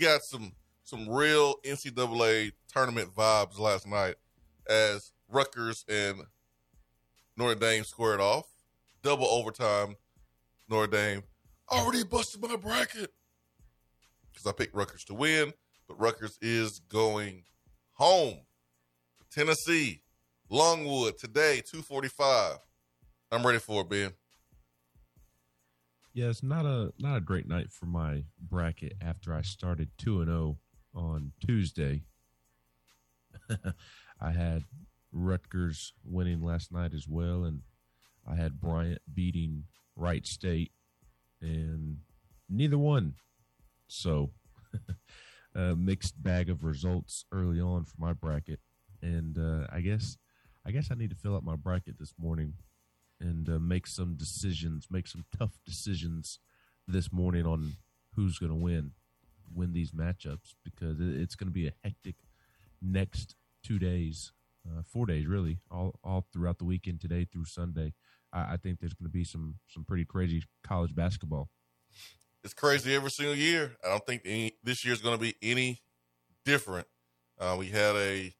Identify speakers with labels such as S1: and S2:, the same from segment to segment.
S1: Got some some real NCAA tournament vibes last night as Rutgers and Notre Dame squared off. Double overtime. Notre Dame already busted my bracket because I picked Rutgers to win, but Rutgers is going home. Tennessee, Longwood today, two forty five. I'm ready for it, Ben.
S2: Yeah, it's not a not a great night for my bracket after I started two and zero on Tuesday. I had Rutgers winning last night as well, and I had Bryant beating Wright State, and neither one. So, a mixed bag of results early on for my bracket, and uh, I guess I guess I need to fill out my bracket this morning and uh, make some decisions, make some tough decisions this morning on who's going to win, win these matchups because it's going to be a hectic next two days, uh, four days really, all all throughout the weekend today through Sunday. I, I think there's going to be some some pretty crazy college basketball.
S1: It's crazy every single year. I don't think any, this year's going to be any different. Uh, we had a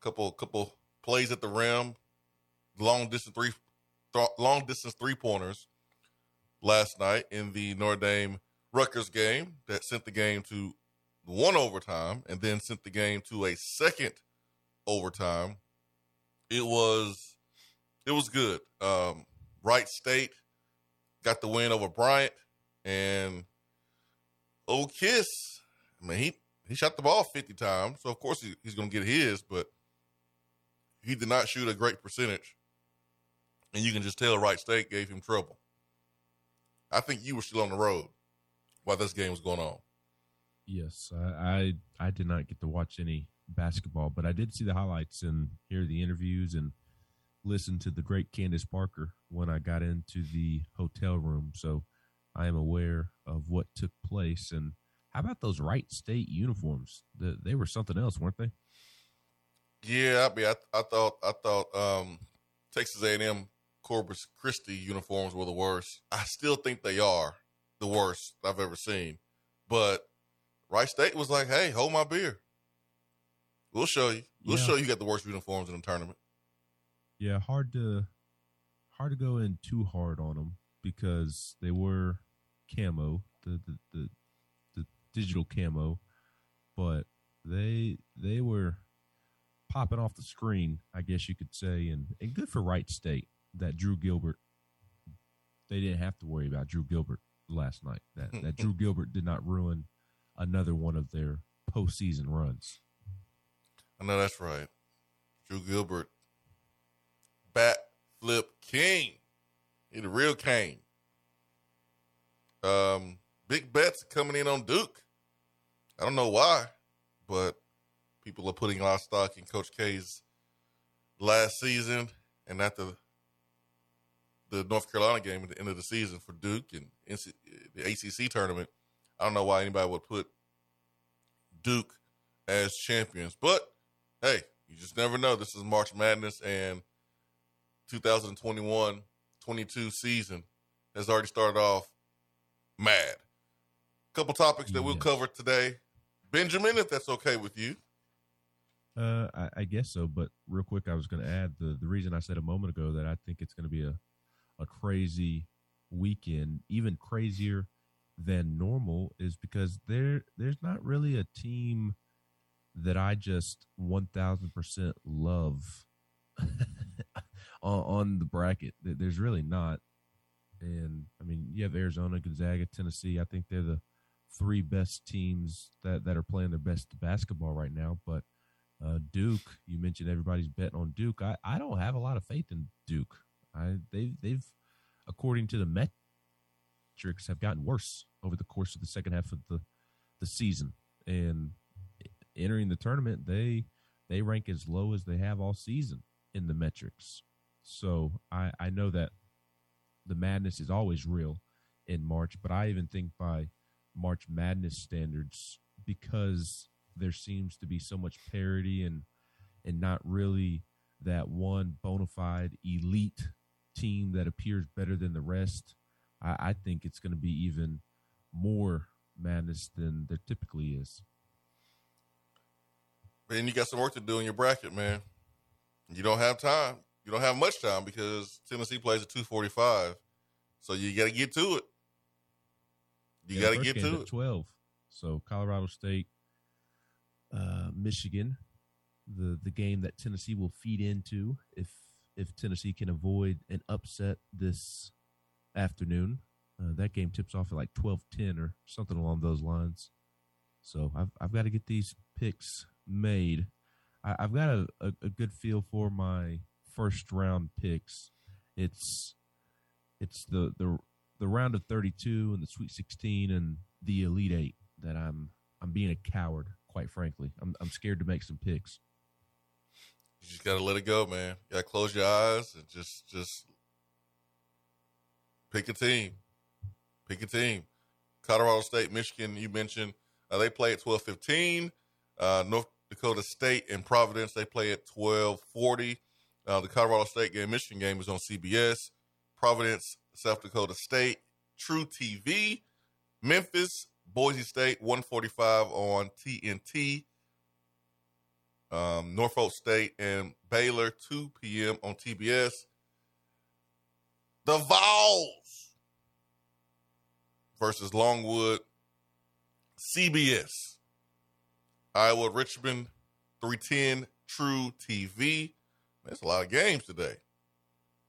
S1: couple couple plays at the rim, long distance three th- long distance three pointers last night in the Notre Dame Rutgers game that sent the game to one overtime and then sent the game to a second overtime. It was it was good. Um, Wright State got the win over Bryant and old Kiss. I mean, he he shot the ball fifty times, so of course he, he's going to get his, but he did not shoot a great percentage, and you can just tell Wright State gave him trouble. I think you were still on the road while this game was going on.
S2: Yes, I, I I did not get to watch any basketball, but I did see the highlights and hear the interviews and listen to the great Candace Parker when I got into the hotel room. So I am aware of what took place. And how about those Wright State uniforms? The, they were something else, weren't they?
S1: Yeah, I mean, I, I thought I thought um, Texas A&M Corpus Christi uniforms were the worst. I still think they are the worst I've ever seen. But Wright State was like, "Hey, hold my beer. We'll show you. We'll
S2: Yeah.
S1: show you got the worst uniforms in the tournament."
S2: Yeah, hard to hard to go in too hard on them because they were camo, the the the, the digital camo, but they they were popping off the screen, I guess you could say, and and good for Wright State that Drew Gilbert. They didn't have to worry about Drew Gilbert last night. That that Drew Gilbert did not ruin another one of their postseason runs.
S1: I know that's right. Drew Gilbert, bat flip king. He the real king. Um, big bets coming in on Duke. I don't know why, but people are putting a lot of stock in Coach K's last season and at the the North Carolina game at the end of the season for Duke and NC, the ACC tournament. I don't know why anybody would put Duke as champions. But hey, you just never know. This is March Madness and 2021 22 season has already started off mad. A Couple topics that we'll cover today. Benjamin, if that's okay with you.
S2: Uh, I, I guess so. But real quick, I was going to add the the reason I said a moment ago that I think it's going to be a a crazy weekend, even crazier than normal, is because there there's not really a team that I just one thousand percent love on, the bracket. There's really not. And I mean, you have Arizona, Gonzaga, Tennessee. I think they're the three best teams that, that are playing their best basketball right now. But uh, Duke, you mentioned everybody's betting on Duke. I, I don't have a lot of faith in Duke. I they they've according to the metrics have gotten worse over the course of the second half of the the season and entering the tournament they they rank as low as they have all season in the metrics. So I I know that the madness is always real in March, but I even think by March Madness standards because there seems to be so much parity and and not really that one bona fide elite team that appears better than the rest. I, I think it's going to be even more madness than there typically is.
S1: And you got some work to do in your bracket, man. You don't have time. You don't have much time because Tennessee plays at 245. So you got to get to it. You
S2: Yeah,
S1: got to get to it.
S2: Twelve. So Colorado State, uh, Michigan, the the game that Tennessee will feed into if if Tennessee can avoid an upset this afternoon. Uh, that game tips off at like 12-10 or something along those lines. So I've I've got to get these picks made. I, I've got a, a, a good feel for my first round picks. It's it's the the the round of 32 and the Sweet 16 and the Elite Eight that I'm I'm being a coward, quite frankly. I'm I'm scared to make some picks.
S1: You just got to let it go, man. You got to close your eyes and just just pick a team. Pick a team. Colorado State, Michigan, you mentioned uh, they play at 12:15. Uh, North Dakota State and Providence they play at 12:40. Uh, the Colorado State game, Michigan game is on CBS. Providence, South Dakota State, truTV. Memphis, Boise State, 145 on TNT. Um, Norfolk State and Baylor, 2 p.m. on TBS. The Vols versus Longwood, CBS. Iowa, Richmond, 310, truTV. That's a lot of games today.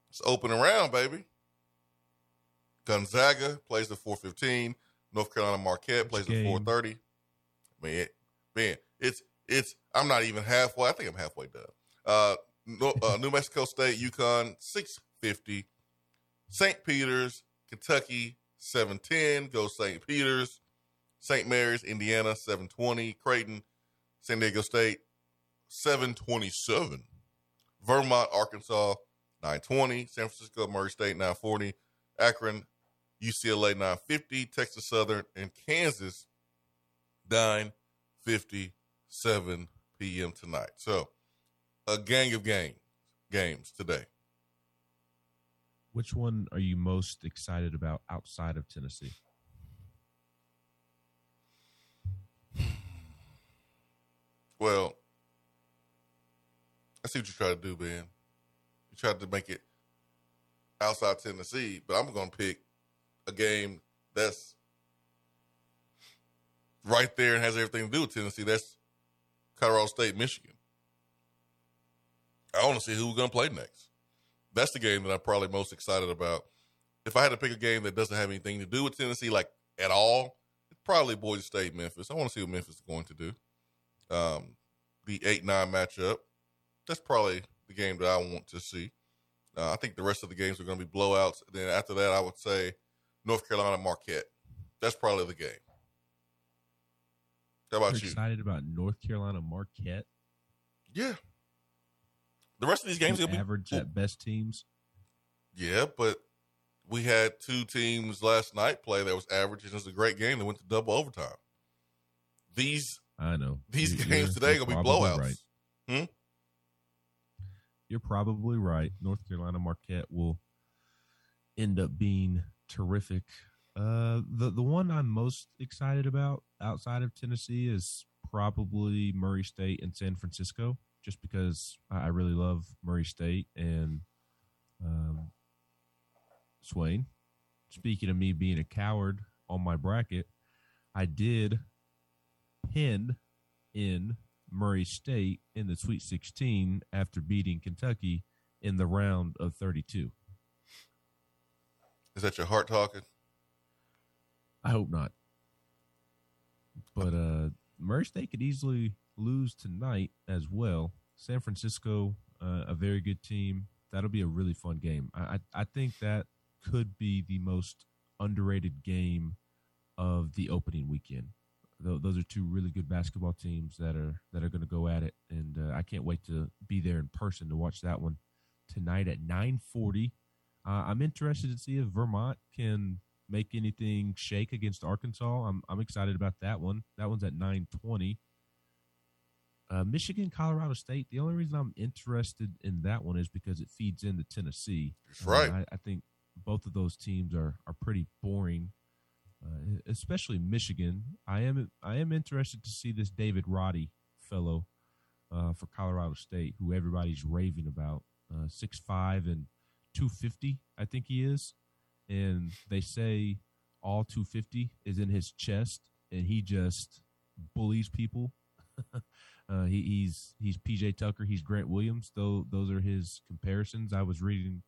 S1: It's open around, baby. Gonzaga plays at 415. North Carolina Marquette plays
S2: Which
S1: at
S2: game?
S1: 430. Man, man, it's it's. I'm not even halfway. I think I'm halfway done. Uh, no, uh, New Mexico State, UConn, 650. St. Peter's, Kentucky, 710. Go St. Peter's. St. Mary's, Indiana, 720. Creighton, San Diego State, 727. Vermont, Arkansas, 920. San Francisco, Murray State, 940. Akron, UCLA, 950. Texas Southern, and Kansas, 957 p.m. tonight. So, a gang of games games today.
S2: Which one are you most excited about outside of Tennessee?
S1: Well, I see what you try to do, Ben. You tried to make it outside Tennessee, but I'm going to pick a game that's right there and has everything to do with Tennessee. That's Colorado State, Michigan. I want to see who we're going to play next. That's the game that I'm probably most excited about. If I had to pick a game that doesn't have anything to do with Tennessee, like at all, it's probably Boise State, Memphis. I want to see what Memphis is going to do. Um, the 8 9 matchup. That's probably the game that I want to see. Uh, I think the rest of the games are going to be blowouts. Then after that, I would say North Carolina Marquette. That's probably the game. How about
S2: You're excited about North Carolina Marquette?
S1: Yeah. The rest of these games will be
S2: average at best teams.
S1: Yeah, but we had two teams last night play that was average, and it was a great game that went to double overtime. These
S2: I know
S1: These
S2: You-
S1: games
S2: you're-
S1: today
S2: you're
S1: gonna be blowouts.
S2: right. Hmm? You're probably right. North Carolina Marquette will end up being terrific. Uh, the the one I'm most excited about outside of Tennessee is probably Murray State and San Francisco, just because I really love Murray State and um, Swain. Speaking of me being a coward on my bracket, I did pin in Murray State in the Sweet 16 after beating Kentucky in the round of 32.
S1: Is that your heart talking?
S2: I hope not. But uh Murray State could easily lose tonight as well. San Francisco, uh, a very good team. That'll be a really fun game. I, I I think that could be the most underrated game of the opening weekend. Tho- Those are two really good basketball teams that are that are going to go at it, and uh, I can't wait to be there in person to watch that one tonight at nine forty. Uh, I'm interested to see if Vermont can make anything shake against Arkansas. I'm I'm excited about that one. That one's at nine twenty. Uh, Michigan, Colorado State. The only reason I'm interested in that one is because it feeds into Tennessee.
S1: That's right.
S2: Uh, I, I think both of those teams are are pretty boring, uh, especially Michigan. I am I am interested to see this David Roddy fellow uh, for Colorado State, who everybody's raving about. Uh, Six five and two fifty, I think he is, and they say all two fifty is in his chest, and he just bullies people. uh, he, he's he's PJ Tucker, he's Grant Williams. Though those are his comparisons. I was reading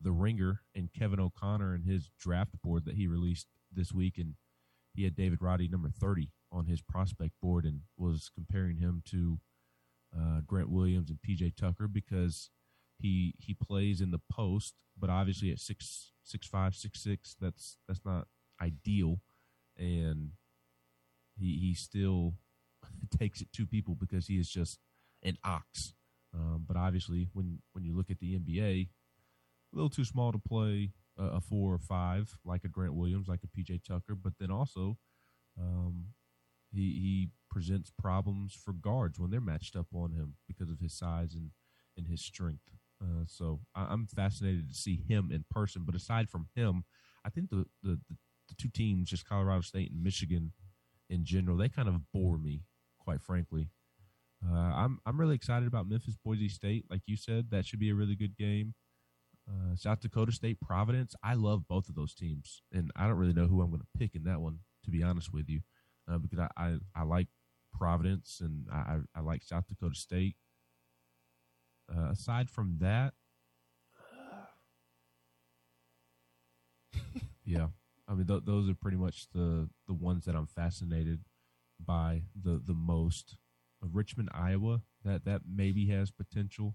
S2: the Ringer and Kevin O'Connor and his draft board that he released this week, and he had David Roddy number thirty on his prospect board, and was comparing him to uh, Grant Williams and PJ Tucker because he he plays in the post, but obviously at six six five six six, that's that's not ideal, and he he still takes it to people because he is just an ox. Um, but obviously, when when you look at the NBA, a little too small to play a, a four or five like a Grant Williams, like a PJ Tucker. But then also, um, he he presents problems for guards when they're matched up on him because of his size and and his strength. Uh, so I, I'm fascinated to see him in person. But aside from him, I think the the, the, the two teams, just Colorado State and Michigan, in general, they kind of bore me, quite frankly. Uh, I'm I'm really excited about Memphis Boise State. Like you said, that should be a really good game. Uh, South Dakota State Providence. I love both of those teams, and I don't really know who I'm going to pick in that one, to be honest with you, uh, because I, I, I like Providence and I, I like South Dakota State. Uh, aside from that, yeah, I mean th- those are pretty much the the ones that I'm fascinated by the the most. Uh, Richmond, Iowa, that that maybe has potential.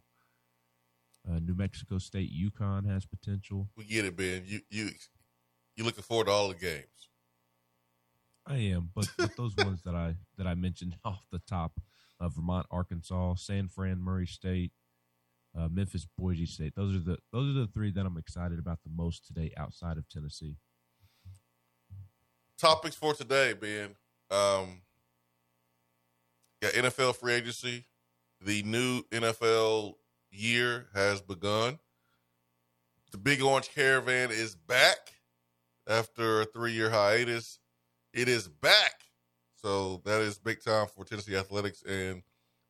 S2: Uh, New Mexico State, UConn has potential.
S1: We get it, Ben. You you you looking forward to all the games.
S2: I am, but, but those ones that I that I mentioned off the top, uh, Vermont, Arkansas, San Fran, Murray State, uh, Memphis, Boise State. Those are the those are the three that I'm excited about the most today, outside of Tennessee.
S1: Topics for today, Ben. Um, got NFL free agency. The new NFL year has begun. The Big Orange Caravan is back after a three year hiatus. It is back. So that is big time for Tennessee athletics and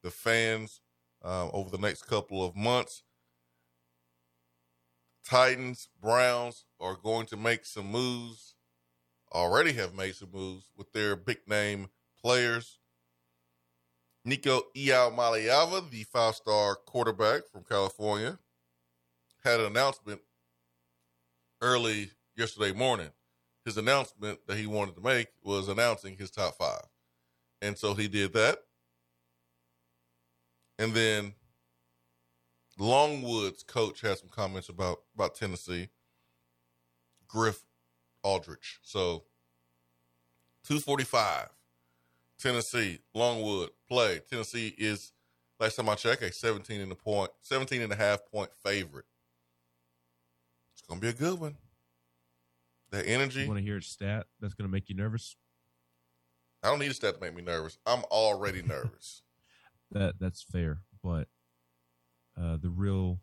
S1: the fans um, over the next couple of months. Titans, Browns are going to make some moves, already have made some moves with their big name players. Nico Iamaleava, the five star quarterback from California, had an announcement early yesterday morning. His announcement that he wanted to make was announcing his top five. And so he did that. And then Longwood's coach had some comments about, about Tennessee. Griff Aldrich. So 245. Tennessee, Longwood, play. Tennessee is, last time I checked, a 17 and a point, 17 and a half point favorite. It's gonna be a good one. That energy.
S2: You want to hear a stat that's going to make you nervous?
S3: I don't need a stat to make me nervous. I'm already nervous.
S2: That that's fair, but uh, the real,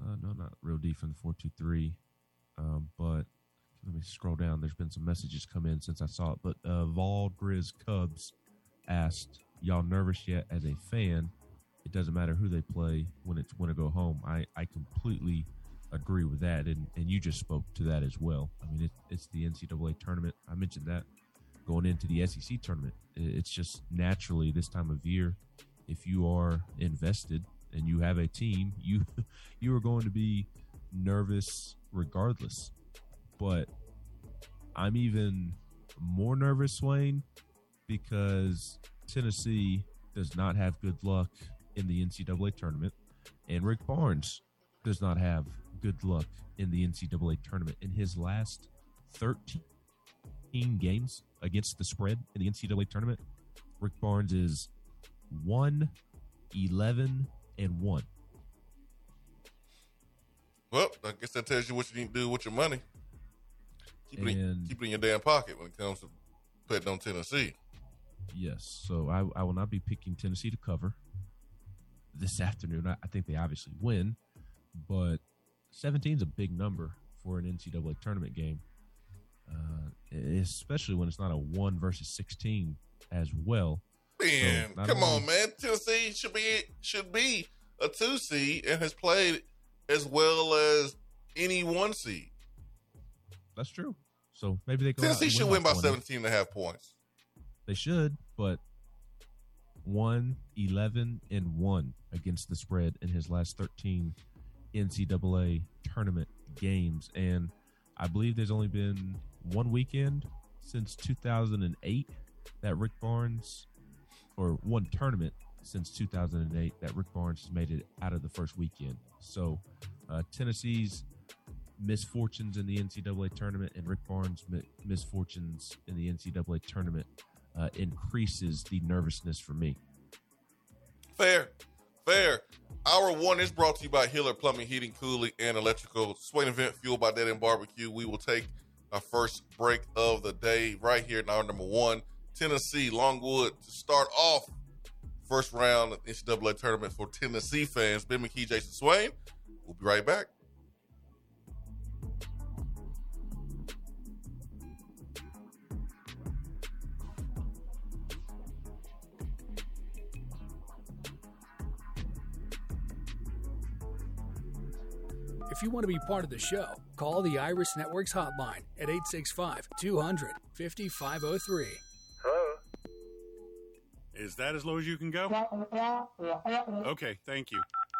S2: uh, no, not real defense four two three, um, but let me scroll down. There's been some messages come in since I saw it, but uh, Vol Grizz Cubs asked, "Y'all nervous yet?" As a fan, it doesn't matter who they play when it's when or go home. I I completely agree with that, and and you just spoke to that as well. I mean, it, it's the NCAA tournament. I mentioned that going into the SEC tournament. It's just naturally this time of year, if you are invested and you have a team, you you are going to be nervous regardless. But I'm even more nervous, Swain, because Tennessee does not have good luck in the NCAA tournament, and Rick Barnes does not have good luck in the NCAA tournament. In his last 13 games against the spread in the NCAA tournament, Rick Barnes is 1 11 and 1.
S3: Well, I guess that tells you what you need to do with your money. Keep, it in, keep it in your damn pocket when it comes to betting on Tennessee.
S2: Yes. So I, I will not be picking Tennessee to cover this afternoon. I, I think they obviously win, but 17 is a big number for an NCAA tournament game, uh, especially when it's not a 1 versus 16 as well.
S3: Man,
S2: So,
S3: come on, man. Tennessee should be should be a two seed and has played as well as any one seed.
S2: That's true. So maybe they go
S3: Tennessee should win by
S2: 20.
S3: 17 and a half points.
S2: They should, but 1 11 and 1 against the spread in his last 13 NCAA tournament games. And I believe there's only been one weekend since 2008 that Rick Barnes, or one tournament since 2008 that Rick Barnes has made it out of the first weekend. So uh, Tennessee's misfortunes in the NCAA tournament and Rick Barnes' misfortunes in the NCAA tournament uh, increases the nervousness for me.
S3: Fair. Fair. Hour one is brought to you by Hiller Plumbing, Heating, Cooling, and Electrical. Swain event fueled by Dead End Barbecue. We will take our first break of the day right here in hour number one. Tennessee, Longwood to start off first round of NCAA tournament for Tennessee fans. Ben McKee, Jason Swain. We'll be right back.
S4: If you want to be part of the show, call the Iris Networks hotline at 865 200 5503.
S5: Is that as low as you can go? Okay, thank you.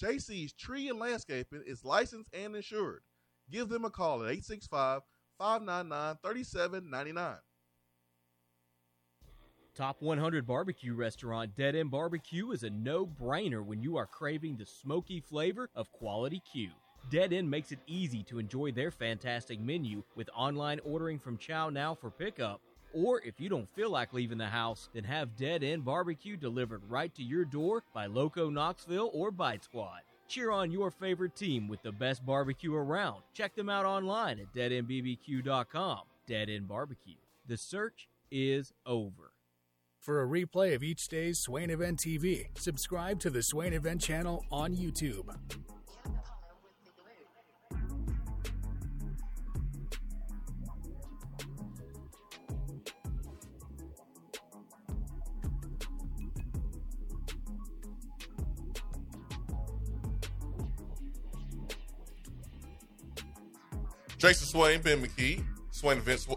S1: JC's Tree and Landscaping is licensed and insured. Give them a call at 865 599 3799.
S6: Top 100 barbecue restaurant Dead End Barbecue is a no brainer when you are craving the smoky flavor of quality Q. Dead End makes it easy to enjoy their fantastic menu with online ordering from ChowNow for pickup. Or if you don't feel like leaving the house, then have Dead End Barbecue delivered right to your door by Loco Knoxville or Bite Squad. Cheer on your favorite team with the best barbecue around. Check them out online at deadendbbq.com. Dead End Barbecue. The search is over.
S4: For a replay of each day's Swain Event TV, subscribe to the Swain Event channel on YouTube.
S1: Jason Swain, Ben McKee, Swain Events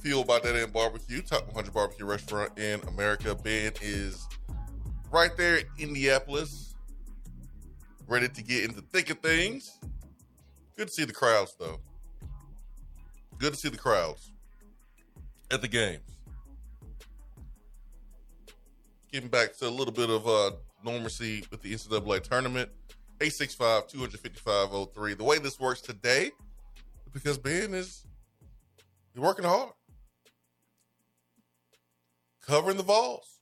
S1: fueled by Dead End Barbecue, top 100 barbecue restaurant in America. Ben is right there in Indianapolis, ready to get into thick of things. Good to see the crowds, though. Good to see the crowds at the games. Getting back to a little bit of uh, normalcy with the NCAA tournament. 865 255 03. The way this works today, because Ben is working hard. Covering the Vols.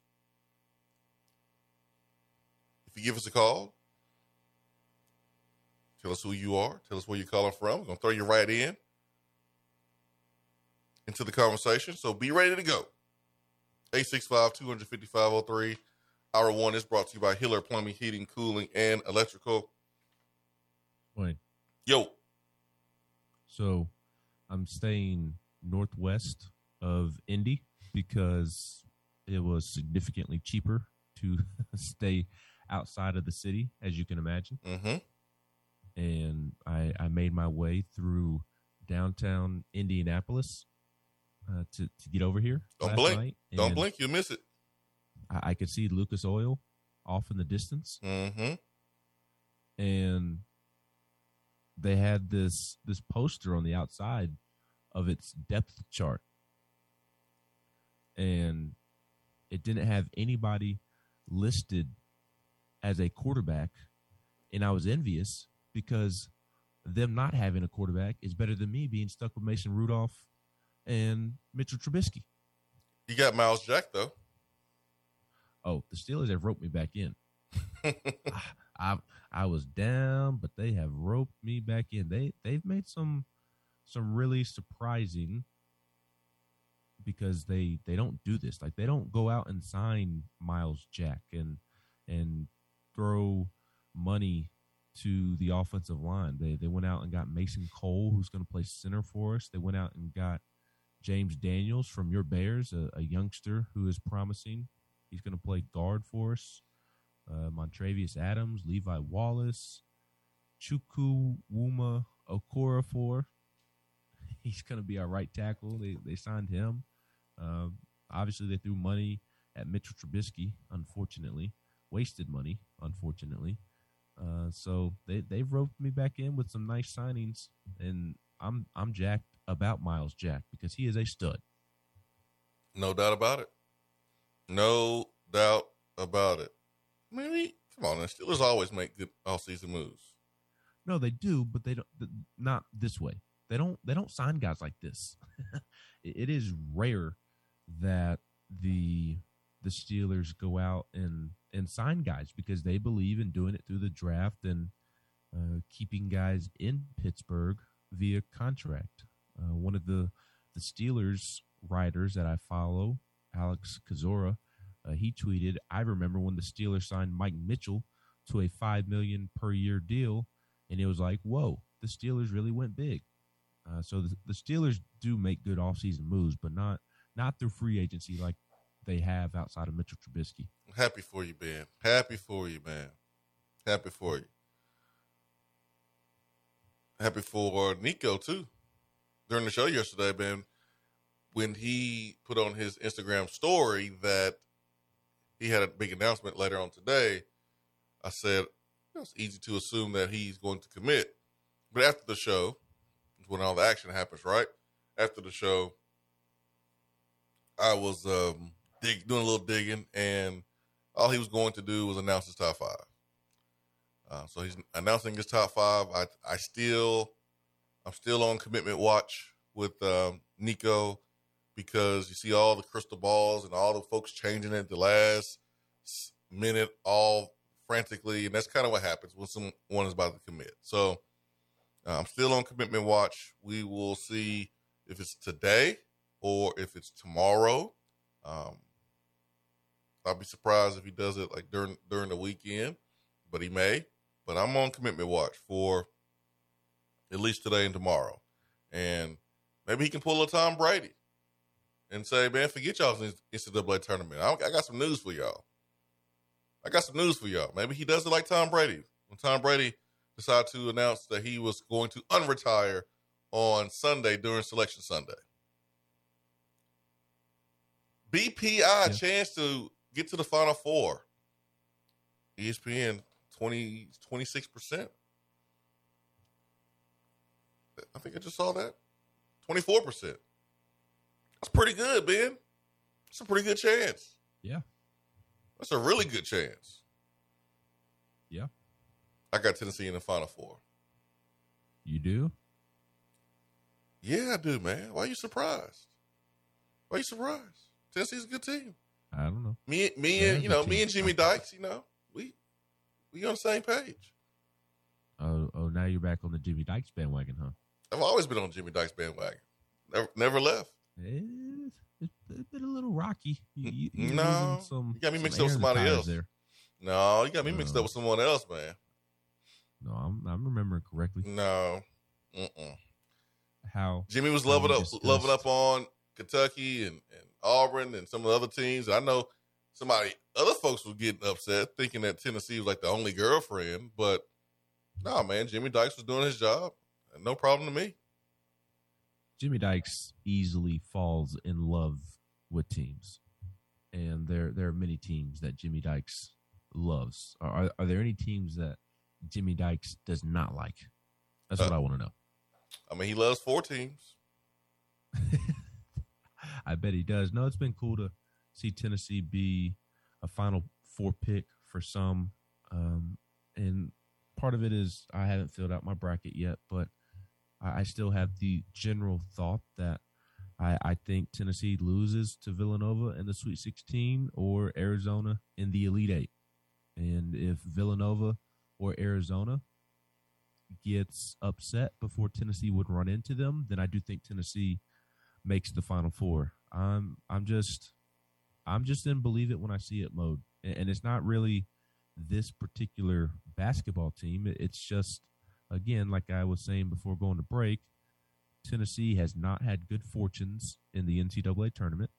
S1: If you give us a call, tell us who you are, tell us where you're calling from. We're gonna throw you right in into the conversation. So be ready to go. 865-255-03. Hour one is brought to you by Hiller Plumbing, Heating, Cooling, and Electrical.
S2: Wait.
S1: Yo.
S2: So I'm staying northwest of Indy because it was significantly cheaper to stay outside of the city, as you can imagine.
S1: Mm-hmm.
S2: And I, I made my way through downtown Indianapolis uh, to, to get over here.
S1: Don't blink.
S2: night,
S1: Don't blink. You'll miss it.
S2: I, I could see Lucas Oil off in the distance.
S1: Mm-hmm.
S2: and they had this this poster on the outside of its depth chart and it didn't have anybody listed as a quarterback and I was envious because them not having a quarterback is better than me being stuck with Mason Rudolph and Mitchell Trubisky.
S1: You got Myles Jack though.
S2: Oh, the Steelers have roped me back in. I I was down, but they have roped me back in. They they've made some some really surprising because they they don't do this. Like they don't go out and sign Myles Jack and and throw money to the offensive line. They they went out and got Mason Cole, who's going to play center for us. They went out and got James Daniels from your Bears, a, a youngster who is promising. He's going to play guard for us. Uh, Adams, Levi Wallace, Chuku Wuma Okorafor. He's going to be our right tackle. They they signed him. Um, obviously, they threw money at Mitchell Trubisky. Unfortunately, wasted money. Unfortunately, uh, so they they've roped me back in with some nice signings, and I'm I'm jacked about Myles Jack because he is a stud.
S1: No doubt about it. No doubt about it. Maybe come on, the Steelers always make good all season moves.
S2: No, they do, but they don't. Not this way. They don't. They don't sign guys like this. it it is rare that the the Steelers go out and and sign guys because they believe in doing it through the draft and uh, keeping guys in Pittsburgh via contract. Uh, one of the the Steelers writers that I follow, Alex Kozora, uh, he tweeted, "I remember when the Steelers signed Mike Mitchell to a five million per year deal, and it was like, whoa, the Steelers really went big." Uh, so the, the Steelers do make good offseason moves, but not not through free agency like they have outside of Mitchell Trubisky.
S1: Happy for you, Ben. Happy for you, man. Happy for you. Happy for Nico too. During the show yesterday, Ben, when he put on his Instagram story that he had a big announcement later on today, I said it's easy to assume that he's going to commit. But after the show, when all the action happens, right? After the show, I was um, dig, doing a little digging, and all he was going to do was announce his top five. Uh, so he's announcing his top five. I I still I'm still on commitment watch with um, Nico because you see all the crystal balls and all the folks changing it the last minute, all frantically, and that's kind of what happens when someone is about to commit. So uh, I'm still on commitment watch. We will see if it's today or if it's tomorrow. Um, I'll be surprised if he does it like during during the weekend, but he may. But I'm on commitment watch for at least today and tomorrow, and maybe he can pull a Tom Brady and say, "Man, forget y'all's NCAA tournament. I, I got some news for y'all. I got some news for y'all. Maybe he does it like Tom Brady when Tom Brady decided to announce that he was going to unretire on Sunday during Selection Sunday. BPI yeah. chance to get to the Final Four. ESPN 20, 26%. I think I just saw that. 24%. That's pretty good, Ben. That's a pretty good chance.
S2: Yeah.
S1: That's a really good chance.
S2: Yeah.
S1: I got Tennessee in the Final Four.
S2: You do?
S1: Yeah, I do, man. Why are you surprised? Why are you surprised? Tennessee's a good team.
S2: I don't know.
S1: Me, me, They're and you know, me and Jimmy Dykes. You know, we we on the same page.
S2: Oh, oh, now you're back on the Jimmy Dykes bandwagon, huh?
S1: I've always been on Jimmy Dykes bandwagon. Never, never left.
S2: It's, it's been a little rocky.
S1: You, you, no, some, you got me mixed up with somebody else. There. No, you got me mixed uh, up with someone else, man.
S2: No, I'm I'm remembering correctly.
S1: No, Mm-mm.
S2: how
S1: Jimmy was loving up, loving up on Kentucky and, and Auburn and some of the other teams. I know somebody, other folks were getting upset, thinking that Tennessee was like the only girlfriend. But no, nah, man, Jimmy Dykes was doing his job, no problem to me.
S2: Jimmy Dykes easily falls in love with teams, and there there are many teams that Jimmy Dykes loves. Are are there any teams that Jimmy Dykes does not like? That's uh, what I want to know.
S1: I mean, he loves four teams.
S2: I bet he does. No, it's been cool to see Tennessee be a Final Four pick for some, um, and part of it is I haven't filled out my bracket yet, but I, still have the general thought that I, I think Tennessee loses to Villanova in the Sweet 16 or Arizona in the Elite Eight, and if Villanova or Arizona gets upset before Tennessee would run into them, then I do think Tennessee makes the Final Four. I'm I'm just I'm just in believe it when I see it mode, and it's not really this particular basketball team. It's just again, like I was saying before going to break, Tennessee has not had good fortunes in the NCAA tournament,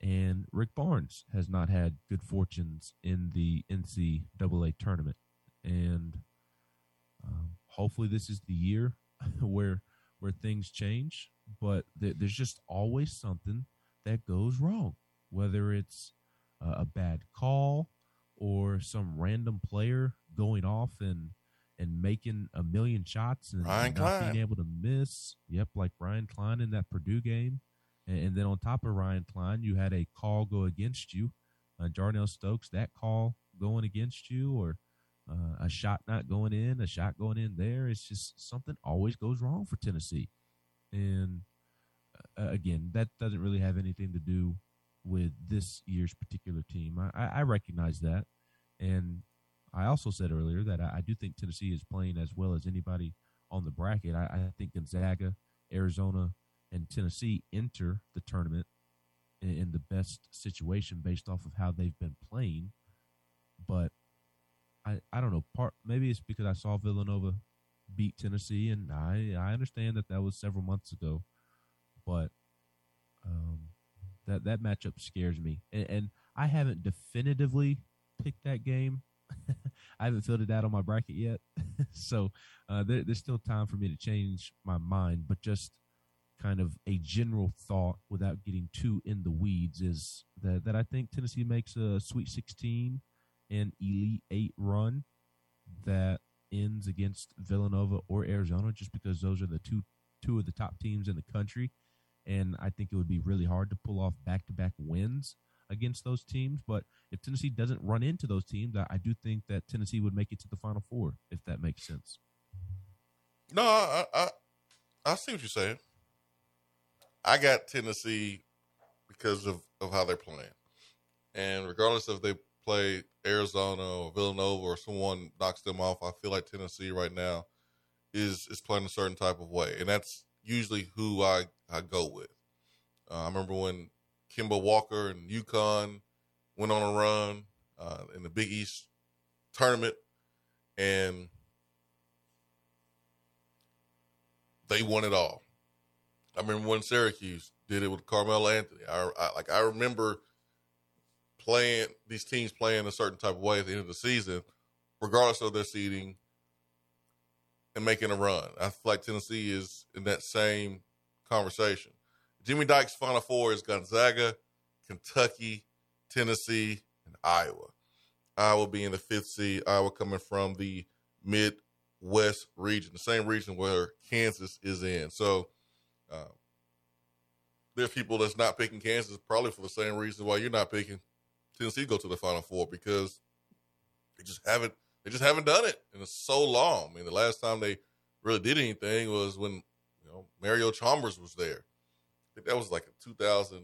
S2: and Rick Barnes has not had good fortunes in the NCAA tournament, and um, hopefully this is the year where where things change but th- there's just always something that goes wrong, whether it's uh, a bad call or some random player going off and and making a million shots and
S1: Ryan
S2: not
S1: Cline.
S2: being able to miss. Yep, like Ryan Cline in that Purdue game. And, and then on top of Ryan Cline, you had a call go against you. Uh, Jarnell Stokes, that call going against you, or uh, a shot not going in, a shot going in there. It's just something always goes wrong for Tennessee. And uh, again, that doesn't really have anything to do with this year's particular team. I, I recognize that. And I also said earlier that I, I, do think Tennessee is playing as well as anybody on the bracket. I, I, think Gonzaga, Arizona, and Tennessee enter the tournament in, in the best situation based off of how they've been playing. But I, I don't know. Part maybe it's because I saw Villanova beat Tennessee, and I I understand that that was several months ago, but um, that that matchup scares me, and, and I haven't definitively picked that game. I haven't filled it out on my bracket yet, so uh, there, there's still time for me to change my mind. But just kind of a general thought, without getting too in the weeds, is that that I think Tennessee makes a Sweet 16 and Elite Eight run that ends against Villanova or Arizona, just because those are the two two of the top teams in the country, and I think it would be really hard to pull off back to back wins against those teams. But if Tennessee doesn't run into those teams, I, do think that Tennessee would make it to the Final Four, if that makes sense.
S1: No, I, I I see what you're saying. I got Tennessee because of, of how they're playing. And regardless if they play Arizona or Villanova or someone knocks them off, I feel like Tennessee right now is is playing a certain type of way. And that's usually who I, I go with. Uh, I remember when Kemba Walker and UConn went on a run uh, in the Big East tournament, and they won it all. I remember when Syracuse did it with Carmelo Anthony. I, I like I remember playing these teams playing a certain type of way at the end of the season, regardless of their seeding, and making a run. I feel like Tennessee is in that same conversation. Jimmy Dykes' Final Four is Gonzaga, Kentucky, Tennessee, and Iowa. Iowa being the fifth seed, Iowa coming from the Midwest region, the same region where Kansas is in. So uh, there are people that's not picking Kansas probably for the same reason why you're not picking Tennessee go to the Final Four because they just haven't they just haven't done it in so long. I mean, the last time they really did anything was when you know Mario Chalmers was there. I think that was like a 2000.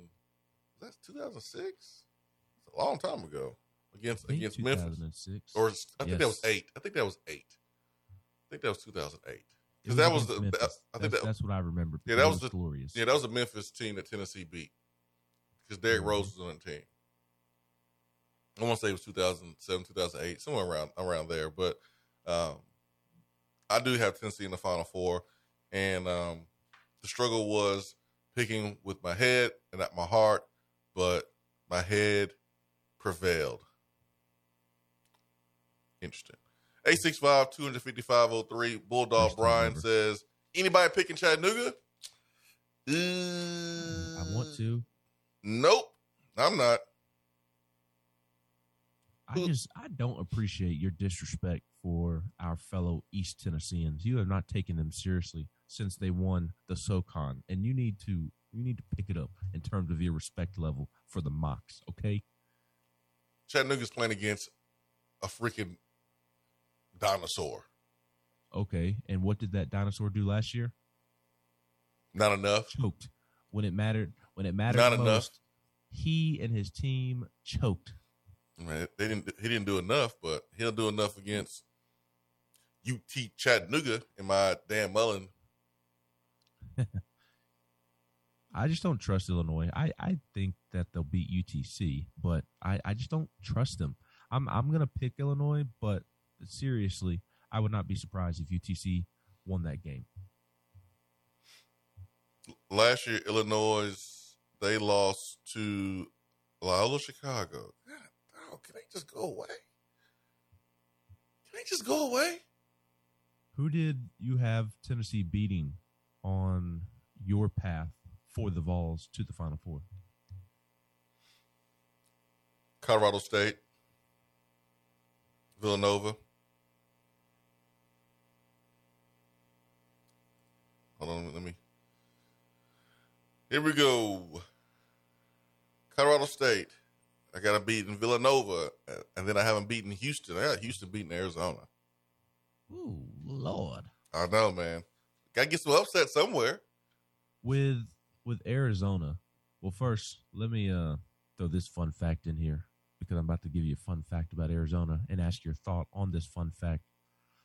S1: That's 2006. It's a long time ago against against Memphis. Or I think yes. that was eight. I think that was eight. I think that was 2008. Because that was the that,
S2: I think that's, that, that's what I remember.
S1: Yeah, that was, was, the glorious. Yeah, that was the Memphis team that Tennessee beat because Derrick mm-hmm. Rose was on the team. I want to say it was 2007, 2008, somewhere around around there. But um, I do have Tennessee in the Final Four, and um, the struggle was picking with my head and not my heart, but my head prevailed. Interesting. 865 255 Bulldog Brian says, anybody picking Chattanooga?
S2: Uh, I want to.
S1: Nope, I'm not.
S2: I just I don't appreciate your disrespect for our fellow East Tennesseans. You have not taken them seriously since they won the SoCon, and you need to you need to pick it up in terms of your respect level for the Mocs. Okay.
S1: Chattanooga's playing against a freaking dinosaur.
S2: Okay, and what did that dinosaur do last year?
S1: Not enough.
S2: Choked when it mattered. When it mattered Not most, enough. he and his team choked.
S1: Man, they didn't. He didn't do enough, but he'll do enough against UT Chattanooga in my Dan Mullen.
S2: I just don't trust Illinois. I, I think that they'll beat UTC, but I, I just don't trust them. I'm I'm gonna pick Illinois, but seriously, I would not be surprised if UTC won that game.
S1: Last year, Illinois they lost to Loyola Chicago. God, oh, can they just go away? Can they just go away?
S2: Who did you have Tennessee beating on your path for the Vols to the Final Four?
S1: Colorado State, Villanova, Hold on, let me. Here we go. Colorado State. I got to beat in Villanova, and then I haven't beaten Houston. I got Houston beating Arizona.
S2: Ooh, Lord.
S1: I know, man. Got to get some upset somewhere.
S2: With with Arizona, well, first let me uh, throw this fun fact in here because I'm about to give you a fun fact about Arizona and ask your thought on this fun fact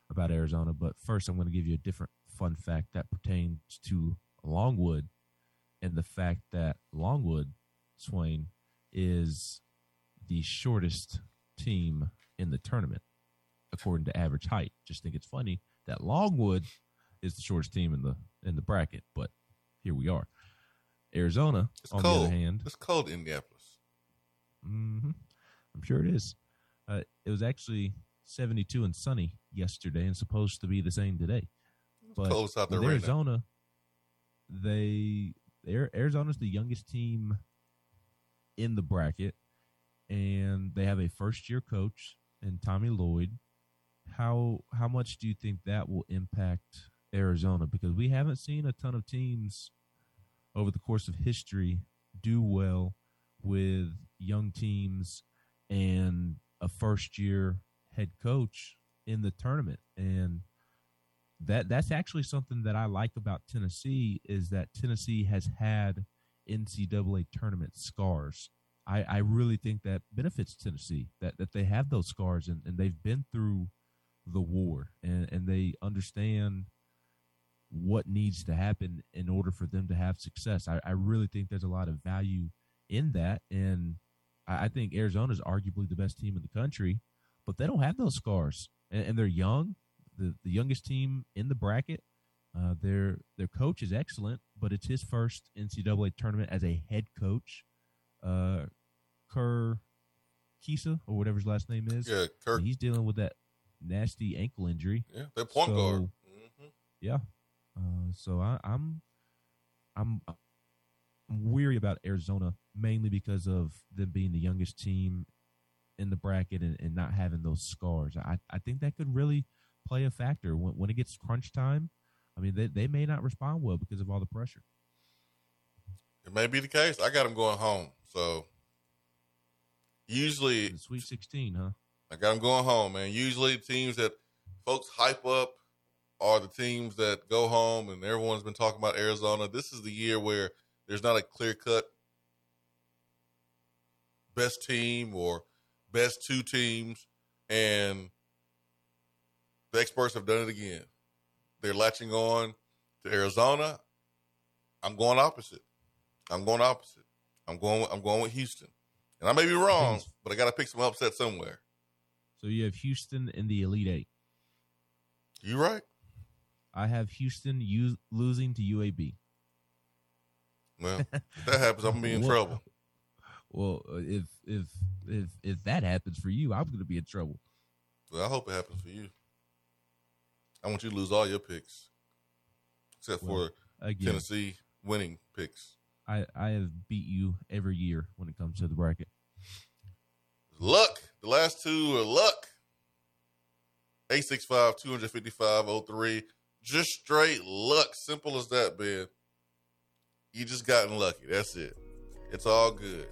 S2: about Arizona. But first, I'm going to give you a different fun fact that pertains to Longwood and the fact that Longwood, Swain, is the shortest team in the tournament according to average height. Just think it's funny that Longwood is the shortest team in the in the bracket, but here we are. Arizona, it's on cold. the other hand,
S1: it's cold in Indianapolis.
S2: Mm-hmm. I'm sure it is. Uh, it was actually 72 and sunny yesterday, and supposed to be the same today.
S1: But there
S2: right Arizona, now. they Arizona's the youngest team in the bracket, and they have a first year coach and Tommy Lloyd. How how much do you think that will impact Arizona? Because we haven't seen a ton of teams over the course of history do well with young teams and a first year head coach in the tournament. And that that's actually something that I like about Tennessee is that Tennessee has had NCAA tournament scars. I, I really think that benefits Tennessee that, that they have those scars and, and they've been through the war and, and they understand what needs to happen in order for them to have success. I, I really think there's a lot of value in that. And I, I think Arizona is arguably the best team in the country, but they don't have those scars and, and they're young. The, the youngest team in the bracket. Uh, their their coach is excellent, but it's his first NCAA tournament as a head coach. Uh, Kerr Kriisa or whatever his last name is.
S1: Yeah, Kirk.
S2: He's dealing with that nasty ankle injury.
S1: Yeah, they're point
S2: So,
S1: guard. hmm
S2: Yeah. Uh, so I, I'm, I'm, I'm weary about Arizona mainly because of them being the youngest team in the bracket and, and not having those scars. I, I think that could really play a factor when, when it gets crunch time. I mean, they, they may not respond well because of all the pressure.
S1: It may be the case. I got them going home. So usually
S2: The Sweet 16, huh?
S1: I got them going home, man. Usually teams that folks hype up are the teams that go home, and everyone's been talking about Arizona. This is the year where there's not a clear cut best team or best two teams, and the experts have done it again. They're latching on to Arizona. I'm going opposite. I'm going opposite. I'm going. I'm going with Houston, and I may be wrong, but I got to pick some upset somewhere.
S2: So you have Houston in the Elite Eight.
S1: You right?
S2: I have Houston u- losing to UAB.
S1: Well, if that happens, I'm gonna be in
S2: Well-
S1: trouble.
S2: Well, if if if if that happens for you, I'm going to be in trouble.
S1: Well, I hope it happens for you. I want you to lose all your picks, except
S2: Well,
S1: for
S2: Again,
S1: Tennessee winning picks.
S2: I I have beat you every year when it comes to the bracket.
S1: Luck. The last two are luck. 865 255 03. Just straight luck. Simple as that, Ben. You just gotten lucky. That's it. It's all good.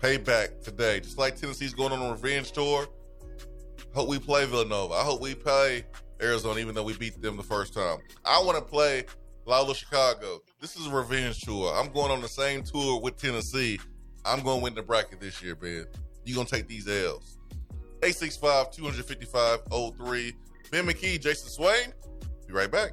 S1: Payback today. Just like Tennessee's going on a revenge tour. Hope we play Villanova. I hope we play Arizona, even though we beat them the first time. I want to play Loyola Chicago. This is a revenge tour. I'm going on the same tour with Tennessee. I'm going to win the bracket this year, Ben. You're going to take these L's. 865 255 03. Ben McKee, Jason Swain. Be right back.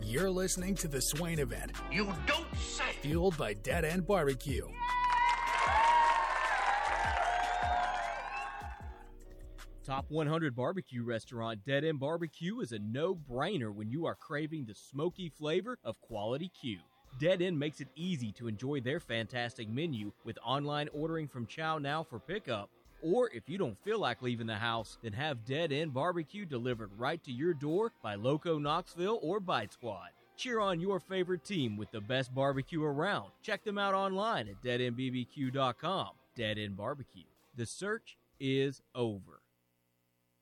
S4: You're listening to the Swain event,
S7: You don't say.
S4: fueled by Dead End Barbecue.
S6: Top 100 barbecue restaurant Dead End Barbecue is a no brainer when you are craving the smoky flavor of quality Q. Dead End makes it easy to enjoy their fantastic menu with online ordering from ChowNow for pickup. Or if you don't feel like leaving the house, then have Dead End Barbecue delivered right to your door by Loco Knoxville or Bite Squad. Cheer on your favorite team with the best barbecue around. Check them out online at deadendbbq.com. Dead End Barbecue. The search is over.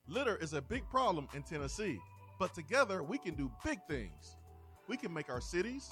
S8: Litter is a big problem in Tennessee, but together we can do big things. We can make our cities,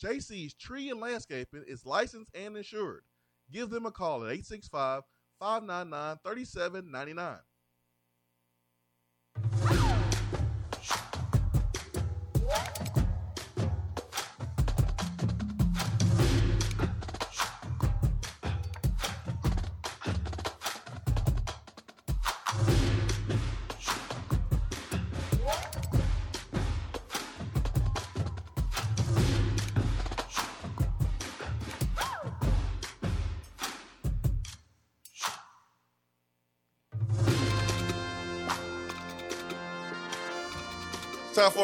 S1: JC's Tree and Landscaping is licensed and insured. Give them a call at 865 599 3799.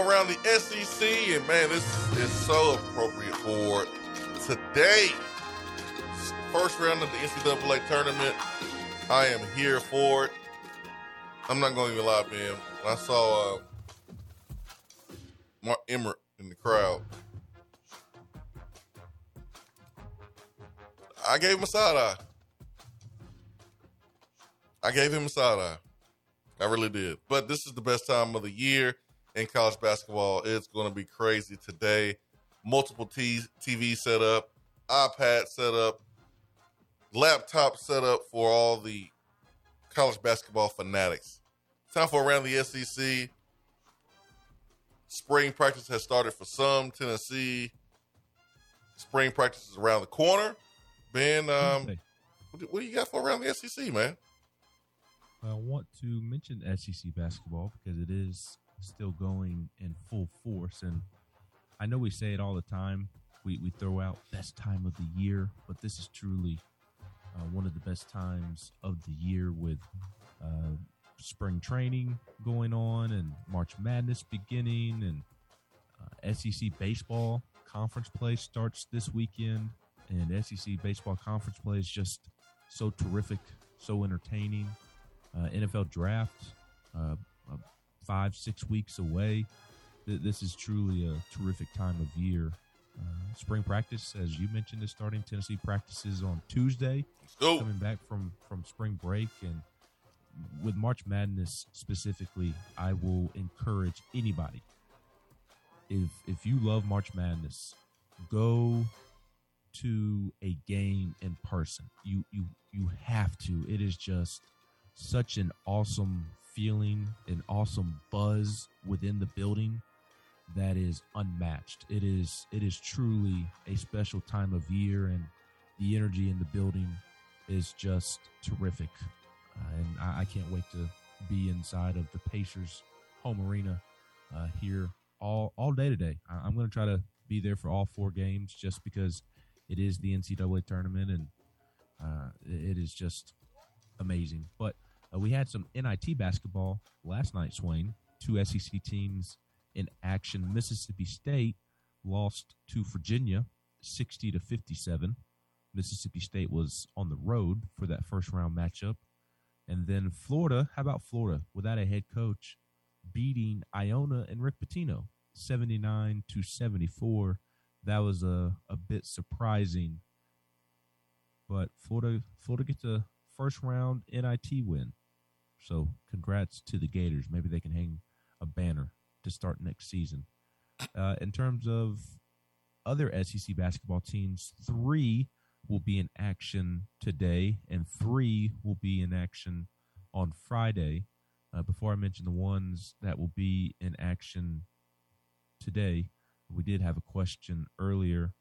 S1: Around the SEC, and man, this is so appropriate for today. First round of the NCAA tournament. I am here for it. I'm not going to lie, man. When I saw uh, Mark Emmert in the crowd, I gave him a side eye. I gave him a side eye. I really did. But this is the best time of the year in college basketball. It's going to be crazy today. Multiple t- TV set up, iPad set up, laptop set up for all the college basketball fanatics. Time for around the SEC. Spring practice has started for some. Tennessee. Spring practice is around the corner. Ben, um, what, do, what do you got for around the SEC, man?
S2: I want to mention SEC basketball because it is still going in full force. And I know we say it all the time. We, we throw out best time of the year, but this is truly uh, one of the best times of the year with uh, spring training going on and March Madness beginning and uh, SEC baseball conference play starts this weekend. And SEC baseball conference play is just so terrific, so entertaining. Uh, NFL draft, uh, five, six weeks away. This is truly a terrific time of year. Uh, spring practice, as you mentioned, is starting. Tennessee practices on Tuesday. Coming back from from spring break, and with March Madness specifically, I will encourage anybody. If if you love March Madness, go to a game in person. You you you have to. It is just such an awesome feeling, an awesome buzz within the building that is unmatched. It is it is truly a special time of year, and the energy in the building is just terrific. Uh, and I, I, can't wait to be inside of the Pacers home arena uh, here all all day today. I, am going to try to be there for all four games, just because it is the NCAA tournament, and uh, it is just amazing. But uh, we had some NIT basketball last night, Swain. Two SEC teams in action. Mississippi State lost to Virginia 60 to 57. Mississippi State was on the road for that first round matchup. And then Florida, how about Florida without a head coach beating Iona and Rick Pitino 79 to 74. That was a, a bit surprising. But Florida Florida gets a first round NIT win. So congrats to the Gators. Maybe they can hang a banner to start next season. Uh, in terms of other SEC basketball teams, three will be in action today, and three will be in action on Friday. Uh, before I mention the ones that will be in action today. We did have a question earlier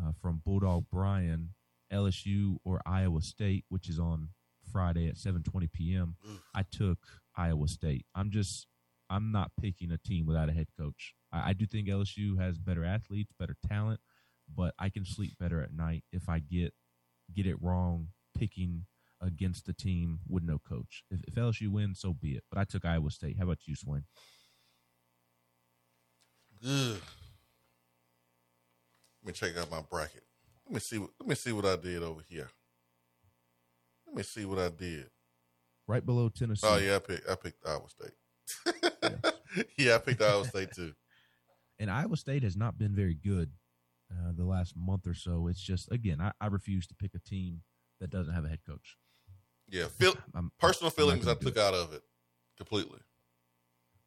S2: uh, from Bulldog Brian, LSU or Iowa State, which is on Friday at 7:20 p.m. I took Iowa State. I'm just I'm not picking a team without a head coach. I, I do think LSU has better athletes, better talent, but I can sleep better at night if I get get it wrong picking against a team with no coach. If, if LSU wins, so be it. But I took Iowa State. How about you, Swain?
S1: Ugh. Let me check out my bracket. Let me see. Let me see what I did over here. Let me see what I did.
S2: Right below Tennessee.
S1: Oh yeah, I picked. I picked Iowa State. yeah, I picked Iowa State too.
S2: And Iowa State has not been very good uh, the last month or so. It's just again, I, I refuse to pick a team that doesn't have a head coach.
S1: Yeah, feel,
S2: I'm-
S1: personal
S2: I'm
S1: feelings I took
S2: it.
S1: out of it completely.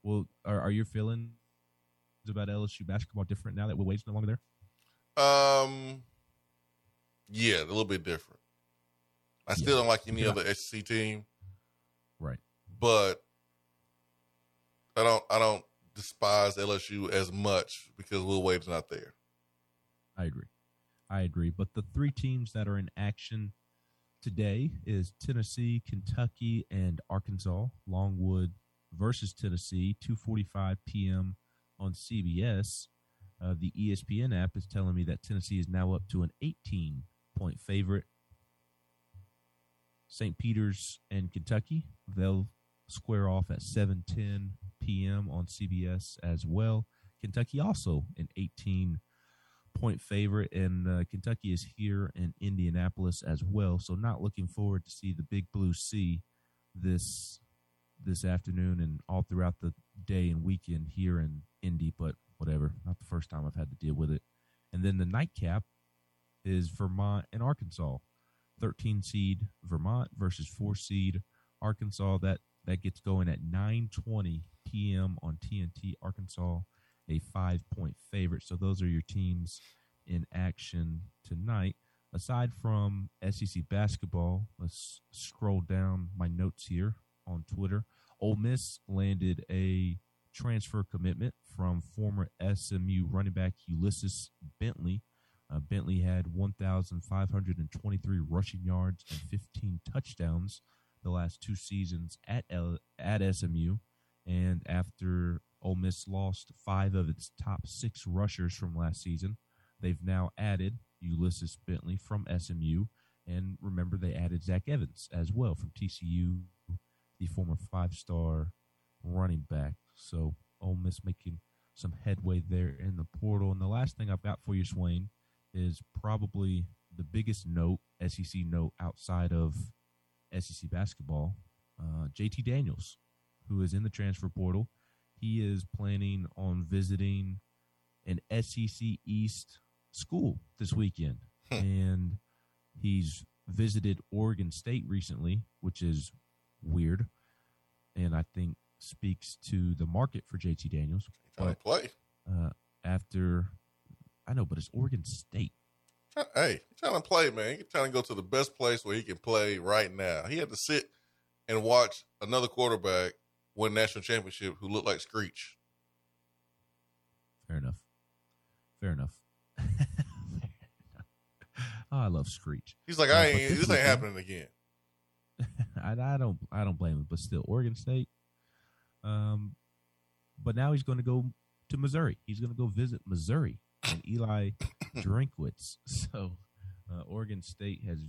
S2: Well, are, are your feelings about LSU basketball different now that Wade's no longer there?
S1: Um, yeah, a little bit different. I still
S2: Yeah.
S1: don't like any
S2: Yeah.
S1: other SEC team,
S2: Right.
S1: but I don't. I don't despise LSU as much because Will Wade's not there.
S2: I agree. I agree. But the three teams that are in action today is Tennessee, Kentucky, and Arkansas. Longwood versus Tennessee, 2:45 p.m. on CBS. Uh, the ESPN app is telling me that Tennessee is now up to an 18 point favorite. St. Peter's and Kentucky, they'll square off at 7:10 p.m. on CBS as well. Kentucky also an 18 point favorite, and uh, Kentucky is here in Indianapolis as well. So, not looking forward to see the Big Blue Sea this this afternoon and all throughout the day and weekend here in Indy. But whatever, not the first time I've had to deal with it. And then the nightcap is Vermont and Arkansas. 13 seed Vermont versus 4 seed Arkansas. That that gets going at 9:20 p.m. on TNT. Arkansas, a five point favorite. So those are your teams in action tonight. Aside from SEC basketball, let's scroll down my notes here on Twitter. Ole Miss landed a transfer commitment from former SMU running back Ulysses Bentley. Uh, Bentley had 1,523 rushing yards and 15 touchdowns the last two seasons at L- at SMU. And after Ole Miss lost five of its top six rushers from last season, they've now added Ulysses Bentley from SMU. And remember, they added Zach Evans as well from TCU, the former five star running back. So Ole Miss making some headway there in the portal. And the last thing I've got for you, Swain, is probably the biggest note, SEC note outside of SEC basketball. Uh, JT Daniels, who is in the transfer portal, he is planning on visiting an SEC East school this weekend. and he's visited Oregon State recently, which is weird. And I think speaks to the market for JT Daniels.
S1: To play.
S2: Uh, after, I know, but it's Oregon State.
S1: Hey, he's trying to play, man. He's trying to go to the best place where he can play right now. He had to sit and watch another quarterback win national championship who looked like Screech.
S2: Fair enough. Fair enough. oh, I love Screech.
S1: He's like, I ain't.
S2: this
S1: This ain't happening again.
S2: I, I don't I don't blame him, but still Oregon State. Um, but now he's going to go to Missouri. He's going to go visit Missouri and Eli Drinkwitz. So uh, Oregon State has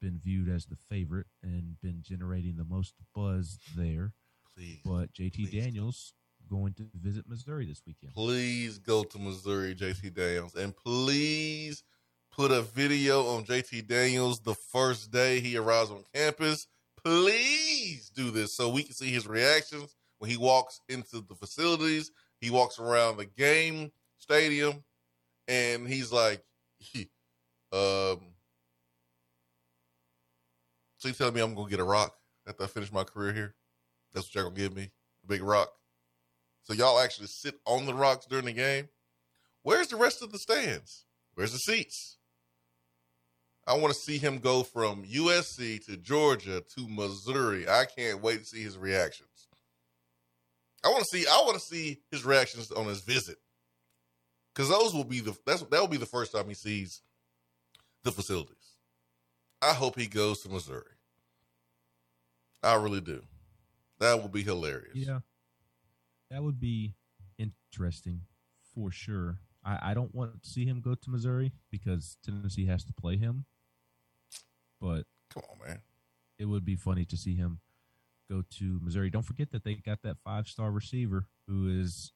S2: been viewed as the favorite and been generating the most buzz there.
S1: Please,
S2: But JT
S1: Please.
S2: Daniels going to visit Missouri this weekend.
S1: please go to Missouri, JT Daniels, and please put a video on JT Daniels the first day he arrives on campus. Please do this so we can see his reactions when he walks into the facilities. He walks around the game stadium, and he's like, um, so you telling me I'm gonna get a rock after I finish my career here? That's what y'all gonna give me, a big rock. So y'all actually sit on the rocks during the game. Where's the rest of the stands? Where's the seats? I want to see him go from USC to Georgia to Missouri. I can't wait to see his reactions. I want to see. I want to see his reactions on his visit because those will be the that's that will be the first time he sees the facilities. I hope he goes to Missouri. I really do. That would be hilarious.
S2: Yeah, that would be interesting for sure. I, I don't want to see him go to Missouri because Tennessee has to play him. But
S1: come on, man,
S2: it would be funny to see him go to Missouri. Don't forget that they got that five star receiver who is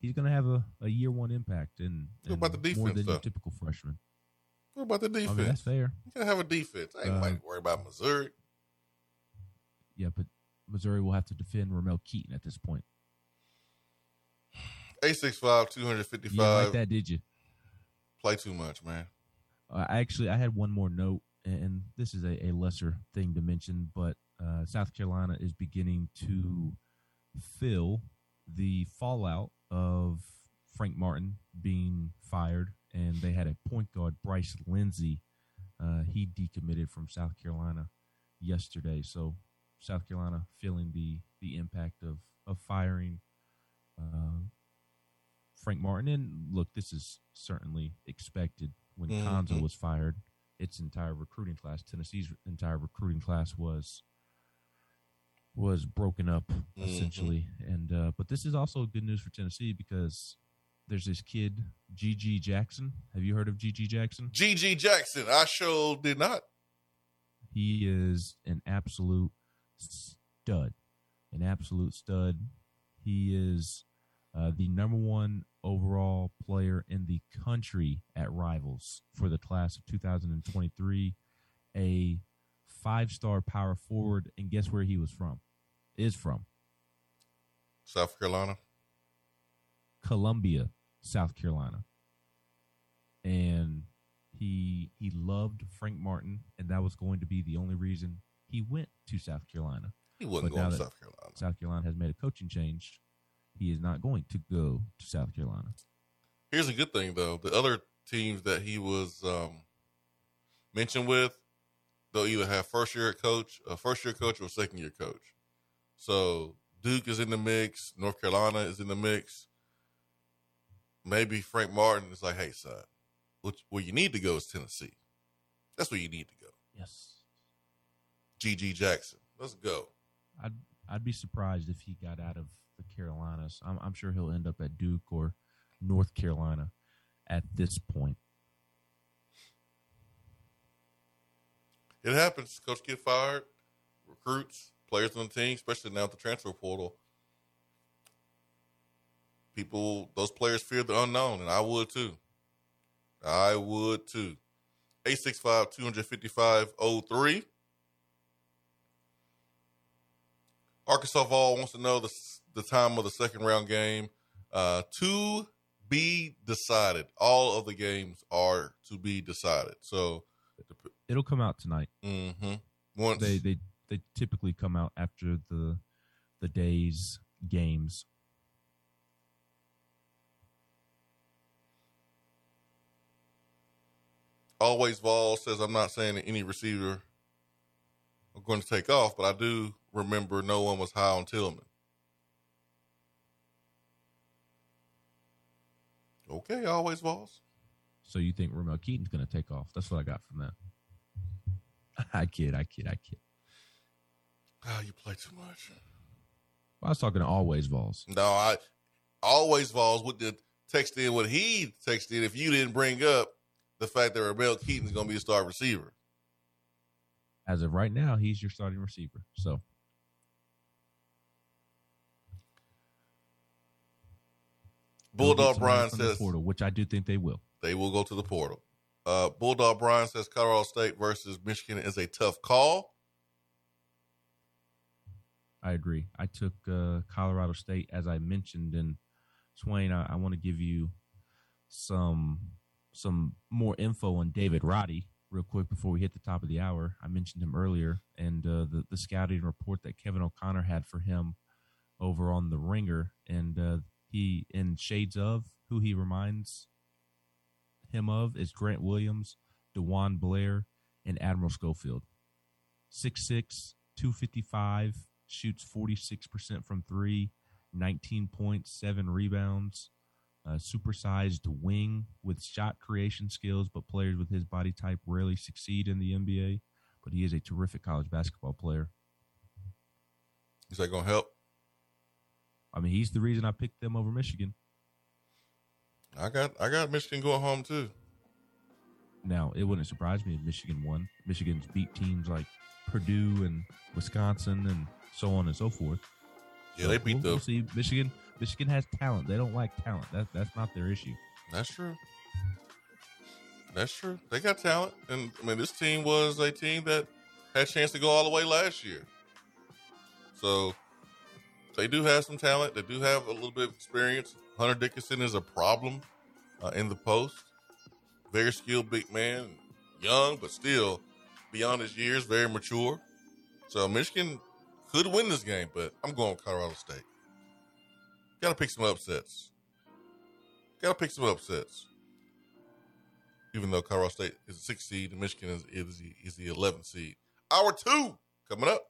S2: he's going to have a, a year one impact and,
S1: what about the defense,
S2: more than
S1: though?
S2: your typical freshman.
S1: What about the defense?
S2: I mean, that's fair.
S1: You gotta have a defense. I ain't
S2: Uh,
S1: like worry about Missouri.
S2: Yeah, but Missouri will have to defend Ramel Keyton at this point.
S1: Eight six five two hundred fifty
S2: You like that, did you?
S1: Play too much, man.
S2: Uh, actually, I had one more note, and this is a, a lesser thing to mention, but uh, South Carolina is beginning to fill the fallout of Frank Martin being fired, and they had a point guard, Bryce Lindsey. Uh, he decommitted from South Carolina yesterday, so South Carolina feeling the the impact of of firing uh, Frank Martin. And look, this is certainly expected when
S1: Mhm.
S2: Cuonzo was fired. Its entire recruiting class, Tennessee's entire recruiting class was was broken up
S1: Mm-hmm.
S2: essentially. And uh, but this is also good news for Tennessee because there's this kid GG Jackson. Have you heard of GG Jackson?
S1: GG Jackson. I sure did not.
S2: He is an absolute stud, an absolute stud. He is uh, the number one overall player in the country at Rivals for the class of 2023. A five-star power forward, and guess where he was from? Is from
S1: South Carolina.
S2: Columbia, South Carolina. And he he loved Frank Martin, and that was going to be the only reason he went to South Carolina.
S1: He wasn't
S2: But
S1: going to South Carolina.
S2: South Carolina has made a coaching change. He is not going to go to South Carolina.
S1: Here's a good thing though: the other teams that he was um, mentioned with, they'll either have first year coach, a first year coach, or a second year coach. So Duke is in the mix. North Carolina is in the mix. Maybe Frank Martin is like, "Hey, son, where you need to go is Tennessee. That's where you need to go."
S2: Yes.
S1: GG Jackson, let's go.
S2: I'd I'd be surprised if he got out of the Carolinas. I'm I'm sure he'll end up at Duke or North Carolina at this point.
S1: It happens. Coach get fired, recruits, players on the team, especially now with the transfer portal. People, those players fear the unknown, and I would too. I would too. 865 255 03. Arkansas Vol wants to know the, the time of the second round game. Uh, to be decided. All of the games are to be decided. So,
S2: It'll come out tonight.
S1: mm-hmm. once
S2: They they they typically come out after the the day's games.
S1: always Vol says I'm not saying that any receiver are going to take off, but I do remember no one was high on Tillman. Okay, always Vols.
S2: So you think Ramel Keyton's going to take off? That's what I got from that. I kid, I kid, I kid.
S1: Ah, you play too much.
S2: I was talking to always Vols.
S1: No, I always Vols would the text in what he texted if you didn't bring up the fact that Ramel Keyton's going to be a star receiver.
S2: As of right now, he's your starting receiver. So
S1: Bulldog Brian says
S2: portal, which I do think they will.
S1: they will go to the portal. Uh, Bulldog Brian says Colorado State versus Michigan is a tough call.
S2: I agree. I took uh, Colorado State as I mentioned, and Swain. I, I want to give you some some more info on David Roddy real quick before we hit the top of the hour. I mentioned him earlier, and uh, the the scouting report that Kevin O'Connor had for him over on the Ringer, and uh, he in shades of who he reminds him of is Grant Williams, DeJuan Blair, and Admiral Schofield. 6'6", 255, shoots 46% from three, 19 points, seven rebounds. a supersized wing with shot creation skills, but players with his body type rarely succeed in the NBA. But he is a terrific college basketball player.
S1: Is that going to help?
S2: I mean, he's the reason I picked them over Michigan.
S1: I got I got Michigan going home too.
S2: Now, it wouldn't surprise me if Michigan won. Michigan's beat teams like Purdue and Wisconsin and so on and so forth.
S1: Yeah, they beat
S2: we'll,
S1: the.
S2: See. Michigan. Michigan has talent. They don't like talent. That that's not their issue.
S1: That's true. That's true. They got talent, and I mean, this team was a team that had a chance to go all the way last year. So they do have some talent. They do have a little bit of experience. Hunter Dickinson is a problem uh, in the post. Very skilled big man, young but still beyond his years, very mature. So Michigan could win this game, but I'm going Colorado State. Got to pick some upsets. Got to pick some upsets. Even though Colorado State is a six seed and Michigan is, is, the, is the 11th seed. Hour two coming up.